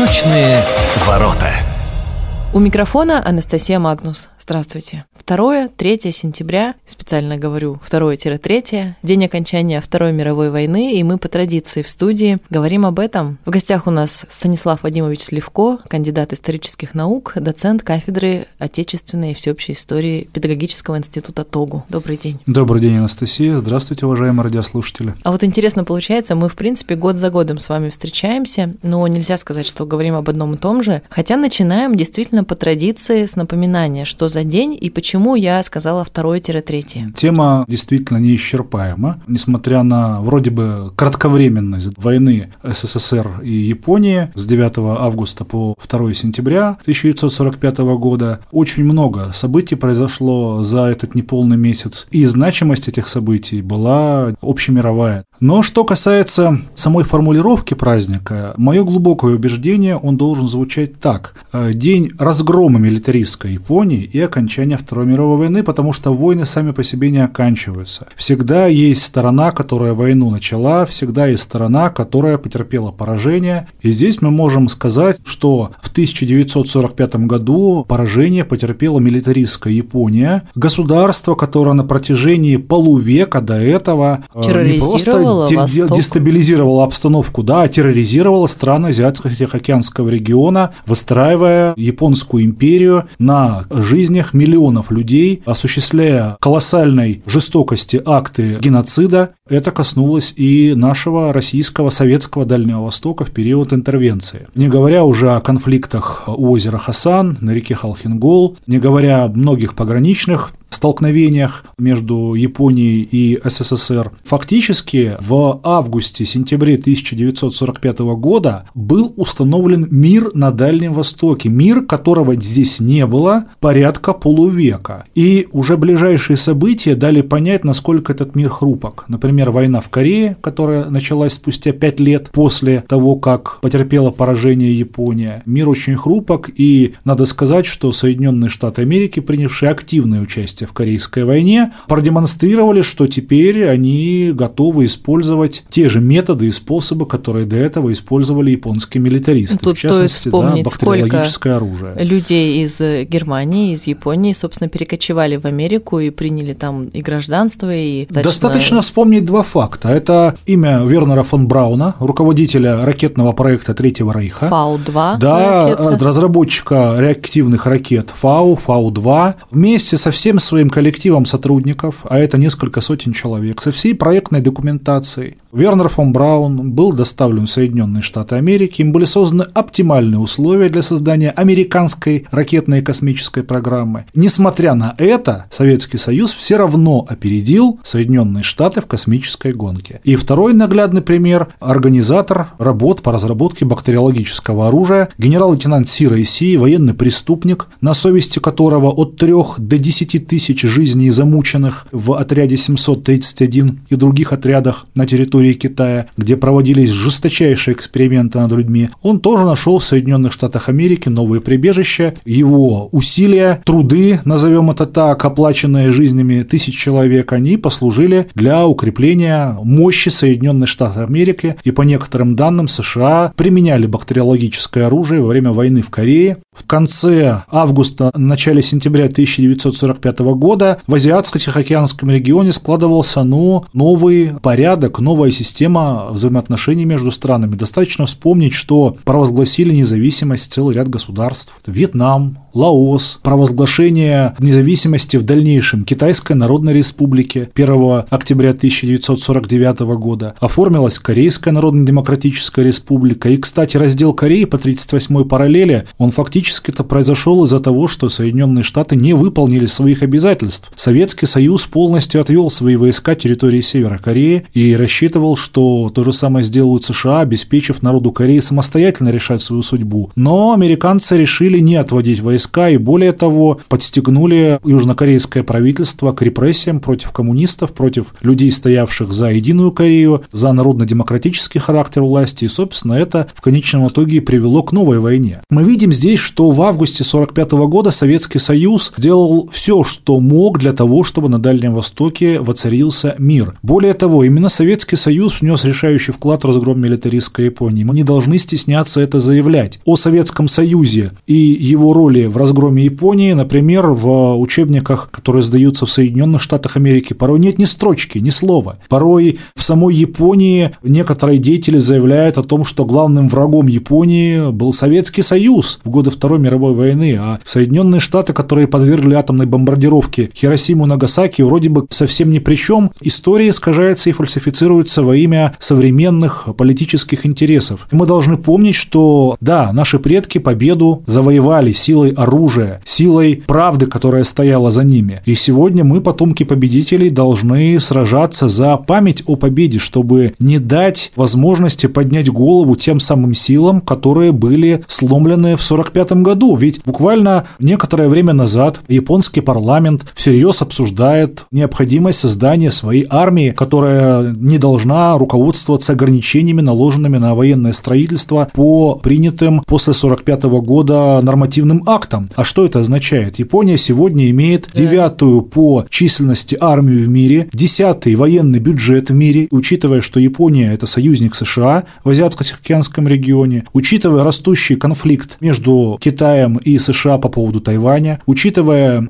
Восточные ворота. У микрофона Анастасия Магнус. Здравствуйте. 2-3 сентября, специально говорю 2-3, день окончания Второй мировой войны, и мы по традиции в студии говорим об этом. В гостях у нас Станислав Вадимович Сливко, кандидат исторических наук, доцент кафедры отечественной и всеобщей истории Педагогического института ТОГУ. Добрый день. Добрый день, Анастасия. Здравствуйте, уважаемые радиослушатели. А вот интересно получается, мы, в принципе, год за годом с вами встречаемся, но нельзя сказать, что говорим об одном и том же, хотя начинаем действительно по традиции с напоминания, что за день и почему я сказала второе-третье. Тема действительно неисчерпаема, несмотря на вроде бы кратковременность войны СССР и Японии с 9 августа по 2 сентября 1945 года. Очень много событий произошло за этот неполный месяц, и значимость этих событий была общемировая. Но что касается самой формулировки праздника, мое глубокое убеждение, он должен звучать так. День разгрома милитаристской Японии и окончания Второй мировой войны, потому что войны сами по себе не оканчиваются. Всегда есть сторона, которая войну начала, всегда есть сторона, которая потерпела поражение. И здесь мы можем сказать, что в 1945 году поражение потерпела милитаристская Япония, государство, которое на протяжении полувека до этого не просто Восток. дестабилизировала обстановку, да, терроризировала страны Азиатско-Тихоокеанского региона, выстраивая японскую империю на жизнях миллионов людей, осуществляя колоссальной жестокости акты геноцида. Это коснулось и нашего российского советского Дальнего Востока в период интервенции. Не говоря уже о конфликтах у озера Хасан, на реке Халхингол, не говоря о многих пограничных столкновениях между Японией и СССР. Фактически в августе-сентябре 1945 года был установлен мир на Дальнем Востоке, мир, которого здесь не было порядка полувека. И уже ближайшие события дали понять, насколько этот мир хрупок. Например, война в Корее, которая началась спустя пять лет после того, как потерпела поражение Япония. Мир очень хрупок, и надо сказать, что Соединенные Штаты Америки, принявшие активное участие в Корейской войне, продемонстрировали, что теперь они готовы использовать те же методы и способы, которые до этого использовали японские милитаристы. Тут в стоит вспомнить, да, бактериологическое оружие. людей из Германии, из Японии, собственно, перекочевали в Америку и приняли там и гражданство, и... Достаточно, достаточно вспомнить два факта. Это имя Вернера фон Брауна, руководителя ракетного проекта Третьего Рейха. Фау-2 Да, ракета. разработчика реактивных ракет Фау, Фау-2, вместе со всем своим коллективом сотрудников, а это несколько сотен человек, со всей проектной документацией. Вернер фон Браун был доставлен в Соединенные Штаты Америки, им были созданы оптимальные условия для создания американской ракетной и космической программы. Несмотря на это, Советский Союз все равно опередил Соединенные Штаты в космической гонке. И второй наглядный пример – организатор работ по разработке бактериологического оружия, генерал-лейтенант Сира Исии, военный преступник, на совести которого от 3 до 10 тысяч жизней замученных в отряде 731 и других отрядах на территории Китая, где проводились жесточайшие эксперименты над людьми, он тоже нашел в Соединенных Штатах Америки новые прибежища. Его усилия, труды, назовем это так, оплаченные жизнями тысяч человек, они послужили для укрепления мощи Соединенных Штатов Америки. И по некоторым данным США применяли бактериологическое оружие во время войны в Корее. В конце августа, начале сентября 1945 года в Азиатско-Тихоокеанском регионе складывался ну, новый порядок, новая система взаимоотношений между странами. Достаточно вспомнить, что провозгласили независимость целый ряд государств. Вьетнам, Лаос, провозглашение независимости в дальнейшем Китайской Народной Республики 1 октября 1949 года, оформилась Корейская Народно-Демократическая Республика. И, кстати, раздел Кореи по 38-й параллели, он фактически это произошел из-за того, что Соединенные Штаты не выполнили своих обязательств. Советский Союз полностью отвел свои войска территории Севера Кореи и рассчитывал, что то же самое сделают США, обеспечив народу Кореи самостоятельно решать свою судьбу. Но американцы решили не отводить войска и, более того, подстегнули южнокорейское правительство к репрессиям против коммунистов, против людей, стоявших за единую Корею, за народно-демократический характер власти. И, собственно, это в конечном итоге привело к новой войне. Мы видим здесь, что в августе 1945 года Советский Союз сделал все, что мог для того, чтобы на Дальнем Востоке воцарился мир. Более того, именно Советский Союз внес решающий вклад в разгром милитаристской Японии. Мы не должны стесняться это заявлять. О Советском Союзе и его роли в разгроме Японии, например, в учебниках, которые сдаются в Соединенных Штатах Америки, порой нет ни строчки, ни слова. Порой в самой Японии некоторые деятели заявляют о том, что главным врагом Японии был Советский Союз в годы Второй мировой войны, а Соединенные Штаты, которые подвергли атомной бомбардировке Хиросиму и Нагасаки, вроде бы совсем ни при чем. История искажается и фальсифицируется во имя современных политических интересов. И мы должны помнить, что да, наши предки победу завоевали силой оружия, силой правды, которая стояла за ними. И сегодня мы, потомки победителей, должны сражаться за память о победе, чтобы не дать возможности поднять голову тем самым силам, которые были сломлены в 1945 году. Ведь буквально некоторое время назад японский парламент всерьез обсуждает необходимость создания своей армии, которая не должна руководствоваться ограничениями, наложенными на военное строительство по принятым после 1945 года нормативным актам. А что это означает? Япония сегодня имеет девятую по численности армию в мире, десятый военный бюджет в мире, учитывая, что Япония – это союзник США в Азиатско-Тихоокеанском регионе, учитывая растущий конфликт между Китаем и США по поводу Тайваня, учитывая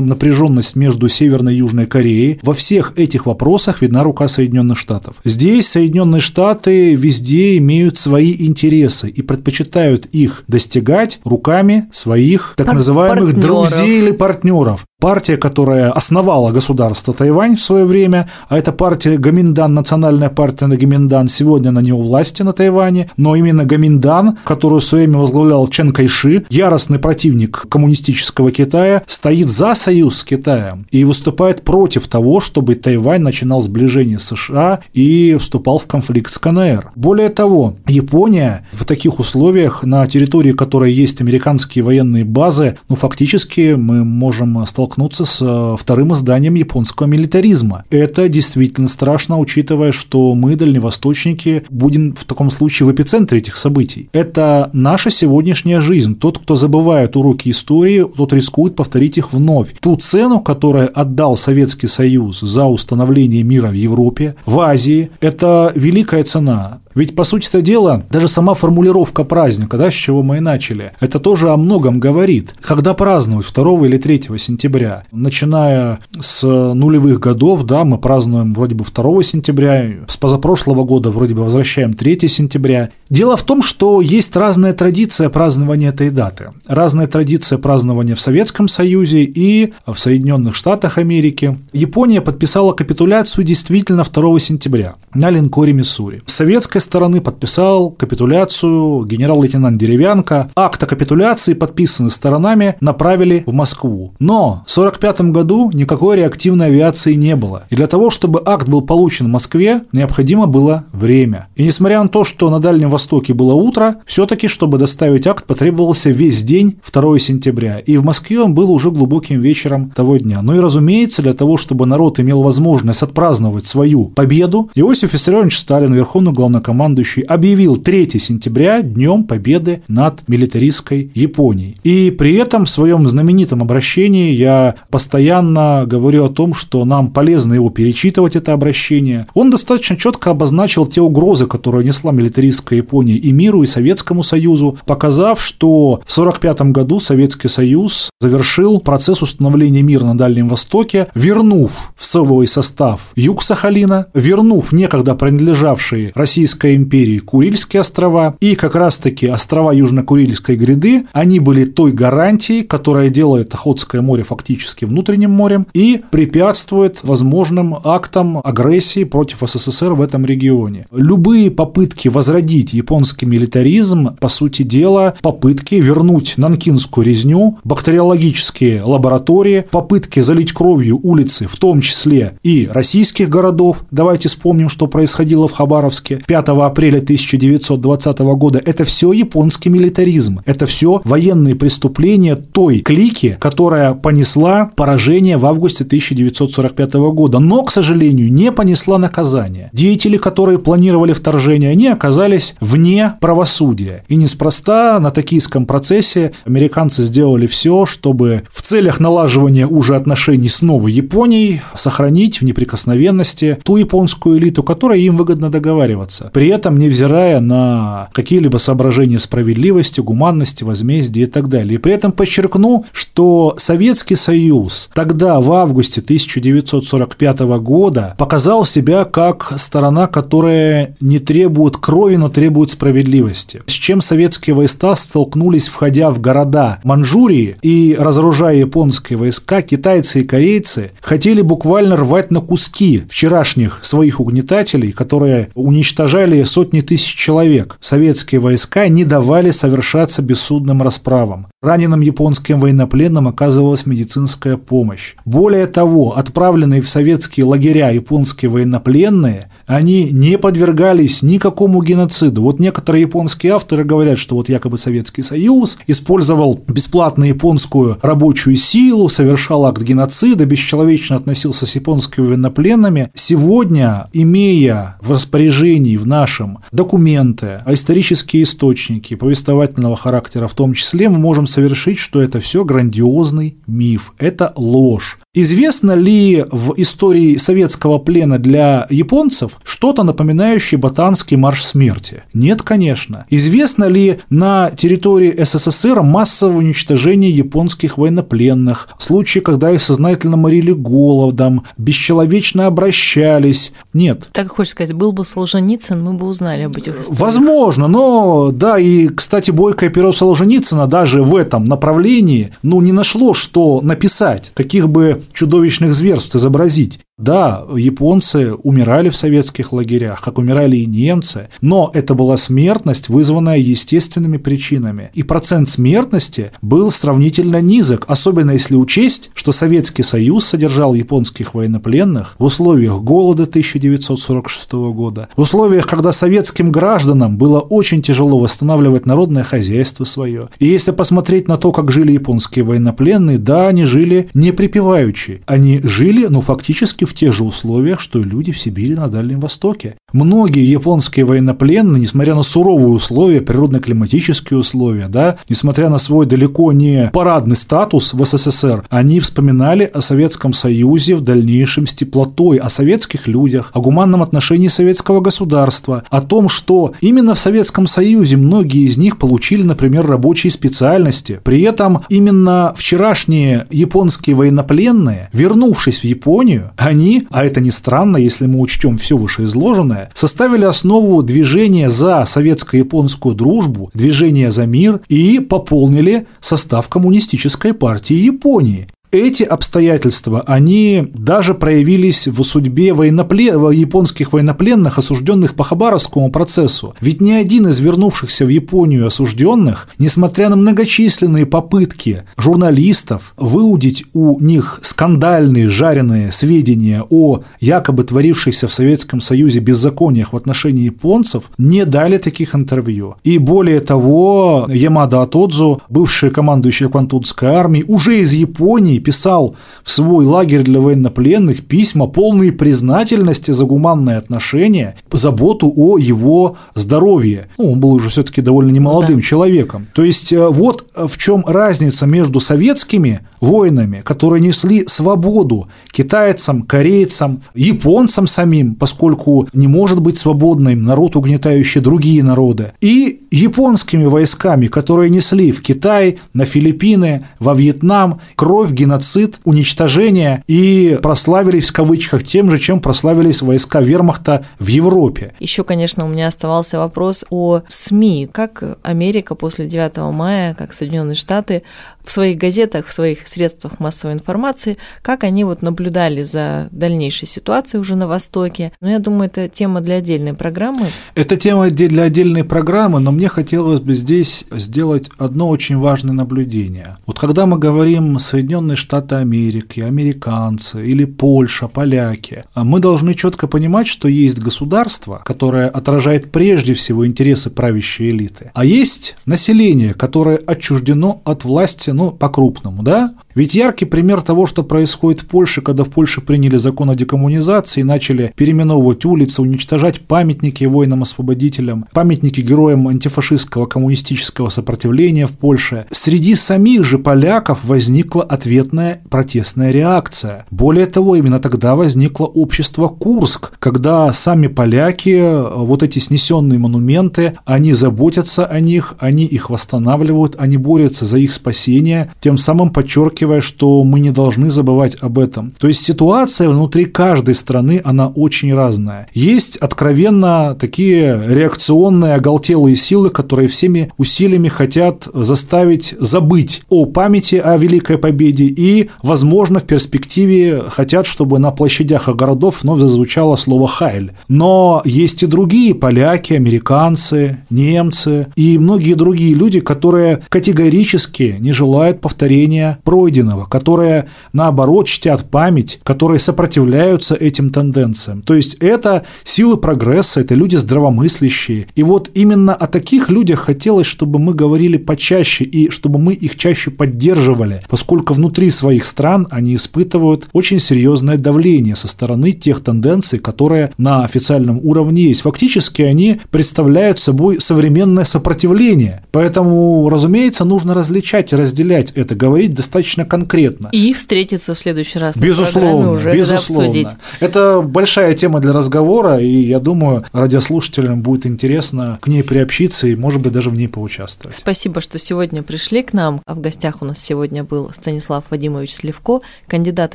постоянную напряженность между Северной и Южной Кореей, во всех этих вопросах видна рука Соединенных Штатов. Здесь Соединенные Штаты везде имеют свои интересы и предпочитают их достигать руками своих так называемых партнеров. друзей или партнеров. Партия, которая основала государство Тайвань в свое время, а это партия Гаминдан, национальная партия на Гаминдан, сегодня на нее власти на Тайване, но именно Гаминдан, которую в свое время возглавлял Чен Кайши, яростный противник коммунистического Китая, стоит за союз с Китаем и выступает против того, чтобы Тайвань начинал сближение с США и вступал в конфликт с КНР. Более того, Япония в таких условиях, на территории которой есть американские военные базы, ну фактически мы можем столкнуться столкнуться с э, вторым изданием японского милитаризма. Это действительно страшно, учитывая, что мы, дальневосточники, будем в таком случае в эпицентре этих событий. Это наша сегодняшняя жизнь. Тот, кто забывает уроки истории, тот рискует повторить их вновь. Ту цену, которую отдал Советский Союз за установление мира в Европе, в Азии, это великая цена. Ведь, по сути-то дела, даже сама формулировка праздника, да, с чего мы и начали, это тоже о многом говорит. Когда праздновать 2 или 3 сентября, начиная с нулевых годов, да, мы празднуем вроде бы 2 сентября, с позапрошлого года вроде бы возвращаем 3 сентября. Дело в том, что есть разная традиция празднования этой даты. Разная традиция празднования в Советском Союзе и в Соединенных Штатах Америки. Япония подписала капитуляцию действительно 2 сентября на линкоре Миссури. Советская российской стороны подписал капитуляцию генерал-лейтенант Деревянко. Акт о капитуляции, подписанный сторонами, направили в Москву. Но в 1945 году никакой реактивной авиации не было. И для того, чтобы акт был получен в Москве, необходимо было время. И несмотря на то, что на Дальнем Востоке было утро, все-таки, чтобы доставить акт, потребовался весь день 2 сентября. И в Москве он был уже глубоким вечером того дня. Ну и разумеется, для того, чтобы народ имел возможность отпраздновать свою победу, Иосиф Виссарионович Сталин, верховный главнокомандующий главнокомандующий объявил 3 сентября днем победы над милитаристской Японией. И при этом в своем знаменитом обращении я постоянно говорю о том, что нам полезно его перечитывать, это обращение. Он достаточно четко обозначил те угрозы, которые несла милитаристская Япония и миру, и Советскому Союзу, показав, что в 1945 году Советский Союз завершил процесс установления мира на Дальнем Востоке, вернув в свой состав юг Сахалина, вернув некогда принадлежавшие Российской Российской империи Курильские острова и как раз-таки острова Южно-Курильской гряды, они были той гарантией, которая делает Охотское море фактически внутренним морем и препятствует возможным актам агрессии против СССР в этом регионе. Любые попытки возродить японский милитаризм, по сути дела, попытки вернуть нанкинскую резню, бактериологические лаборатории, попытки залить кровью улицы, в том числе и российских городов. Давайте вспомним, что происходило в Хабаровске 5 апреля 1920 года – это все японский милитаризм, это все военные преступления той клики, которая понесла поражение в августе 1945 года, но, к сожалению, не понесла наказания. Деятели, которые планировали вторжение, они оказались вне правосудия. И неспроста на токийском процессе американцы сделали все, чтобы в целях налаживания уже отношений с новой Японией сохранить в неприкосновенности ту японскую элиту, которая им выгодно договариваться. При этом невзирая на какие-либо соображения справедливости, гуманности, возмездия и так далее. И при этом подчеркну, что Советский Союз тогда, в августе 1945 года, показал себя как сторона, которая не требует крови, но требует справедливости. С чем советские войска столкнулись, входя в города Манчжурии и разоружая японские войска, китайцы и корейцы хотели буквально рвать на куски вчерашних своих угнетателей, которые уничтожали сотни тысяч человек. Советские войска не давали совершаться бессудным расправам. Раненым японским военнопленным оказывалась медицинская помощь. Более того, отправленные в советские лагеря японские военнопленные, они не подвергались никакому геноциду. Вот некоторые японские авторы говорят, что вот якобы Советский Союз использовал бесплатно японскую рабочую силу, совершал акт геноцида, бесчеловечно относился с японскими военнопленными. Сегодня, имея в распоряжении в нашем документы, а исторические источники повествовательного характера в том числе, мы можем совершить, что это все грандиозный миф, это ложь. Известно ли в истории советского плена для японцев что-то напоминающее ботанский марш смерти? Нет, конечно. Известно ли на территории СССР массовое уничтожение японских военнопленных, случаи, когда их сознательно морили голодом, бесчеловечно обращались? Нет. Так хочешь сказать, был бы Солженицын, мы бы узнали об этих историях. Возможно, но да, и, кстати, бойкое перо Солженицына даже в этом направлении, ну, не нашло, что написать, каких бы чудовищных зверств изобразить. Да, японцы умирали в советских лагерях, как умирали и немцы, но это была смертность, вызванная естественными причинами. И процент смертности был сравнительно низок, особенно если учесть, что Советский Союз содержал японских военнопленных в условиях голода 1946 года, в условиях, когда советским гражданам было очень тяжело восстанавливать народное хозяйство свое. И если посмотреть на то, как жили японские военнопленные, да, они жили не припеваючи, они жили, ну, фактически в тех же условиях, что и люди в Сибири на Дальнем Востоке. Многие японские военнопленные, несмотря на суровые условия, природно-климатические условия, да, несмотря на свой далеко не парадный статус в СССР, они вспоминали о Советском Союзе в дальнейшем с теплотой, о советских людях, о гуманном отношении советского государства, о том, что именно в Советском Союзе многие из них получили, например, рабочие специальности. При этом именно вчерашние японские военнопленные, вернувшись в Японию, они, а это не странно, если мы учтем все вышеизложенное, составили основу движения за советско-японскую дружбу, движения за мир и пополнили состав коммунистической партии Японии. Эти обстоятельства, они даже проявились в судьбе военноплен... японских военнопленных, осужденных по Хабаровскому процессу. Ведь ни один из вернувшихся в Японию осужденных, несмотря на многочисленные попытки журналистов выудить у них скандальные жареные сведения о якобы творившихся в Советском Союзе беззакониях в отношении японцев, не дали таких интервью. И более того, Ямада Атодзу, бывший командующий Квантунской армией, уже из Японии писал в свой лагерь для военнопленных письма, полные признательности за гуманное отношение, заботу о его здоровье. Ну, он был уже все-таки довольно немолодым да. человеком. То есть э, вот в чем разница между советскими воинами, которые несли свободу китайцам, корейцам, японцам самим, поскольку не может быть свободным народ, угнетающий другие народы, и японскими войсками, которые несли в Китай, на Филиппины, во Вьетнам кровь, геноцид, уничтожение и прославились в кавычках тем же, чем прославились войска вермахта в Европе. Еще, конечно, у меня оставался вопрос о СМИ. Как Америка после 9 мая, как Соединенные Штаты в своих газетах, в своих средствах массовой информации, как они вот наблюдали за дальнейшей ситуацией уже на Востоке. Но я думаю, это тема для отдельной программы. Это тема для отдельной программы, но мне хотелось бы здесь сделать одно очень важное наблюдение. Вот когда мы говорим Соединенные Штаты Америки, американцы или Польша, поляки, мы должны четко понимать, что есть государство, которое отражает прежде всего интересы правящей элиты, а есть население, которое отчуждено от власти, ну, по-крупному, да? Ведь яркий пример того, что происходит в Польше, когда в Польше приняли закон о декоммунизации и начали переименовывать улицы, уничтожать памятники воинам-освободителям, памятники героям антифашистского коммунистического сопротивления в Польше, среди самих же поляков возникла ответная протестная реакция. Более того, именно тогда возникло общество Курск, когда сами поляки, вот эти снесенные монументы, они заботятся о них, они их восстанавливают, они борются за их спасение, тем самым подчеркивая подчеркивая, что мы не должны забывать об этом. То есть ситуация внутри каждой страны, она очень разная. Есть откровенно такие реакционные, оголтелые силы, которые всеми усилиями хотят заставить забыть о памяти о Великой Победе и, возможно, в перспективе хотят, чтобы на площадях и городов вновь зазвучало слово «хайль». Но есть и другие поляки, американцы, немцы и многие другие люди, которые категорически не желают повторения пройденного пройденного, которые, наоборот, чтят память, которые сопротивляются этим тенденциям. То есть это силы прогресса, это люди здравомыслящие. И вот именно о таких людях хотелось, чтобы мы говорили почаще и чтобы мы их чаще поддерживали, поскольку внутри своих стран они испытывают очень серьезное давление со стороны тех тенденций, которые на официальном уровне есть. Фактически они представляют собой современное сопротивление. Поэтому, разумеется, нужно различать и разделять это, говорить достаточно достаточно конкретно. И встретиться в следующий раз безусловно, уже безусловно. Это большая тема для разговора, и я думаю, радиослушателям будет интересно к ней приобщиться и, может быть, даже в ней поучаствовать. Спасибо, что сегодня пришли к нам. А в гостях у нас сегодня был Станислав Вадимович Сливко, кандидат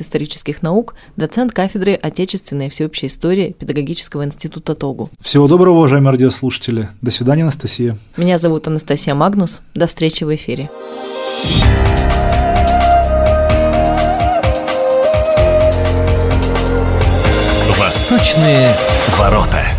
исторических наук, доцент кафедры отечественной и всеобщей истории Педагогического института ТОГУ. Всего доброго, уважаемые радиослушатели. До свидания, Анастасия. Меня зовут Анастасия Магнус. До встречи в эфире. Восточные ворота.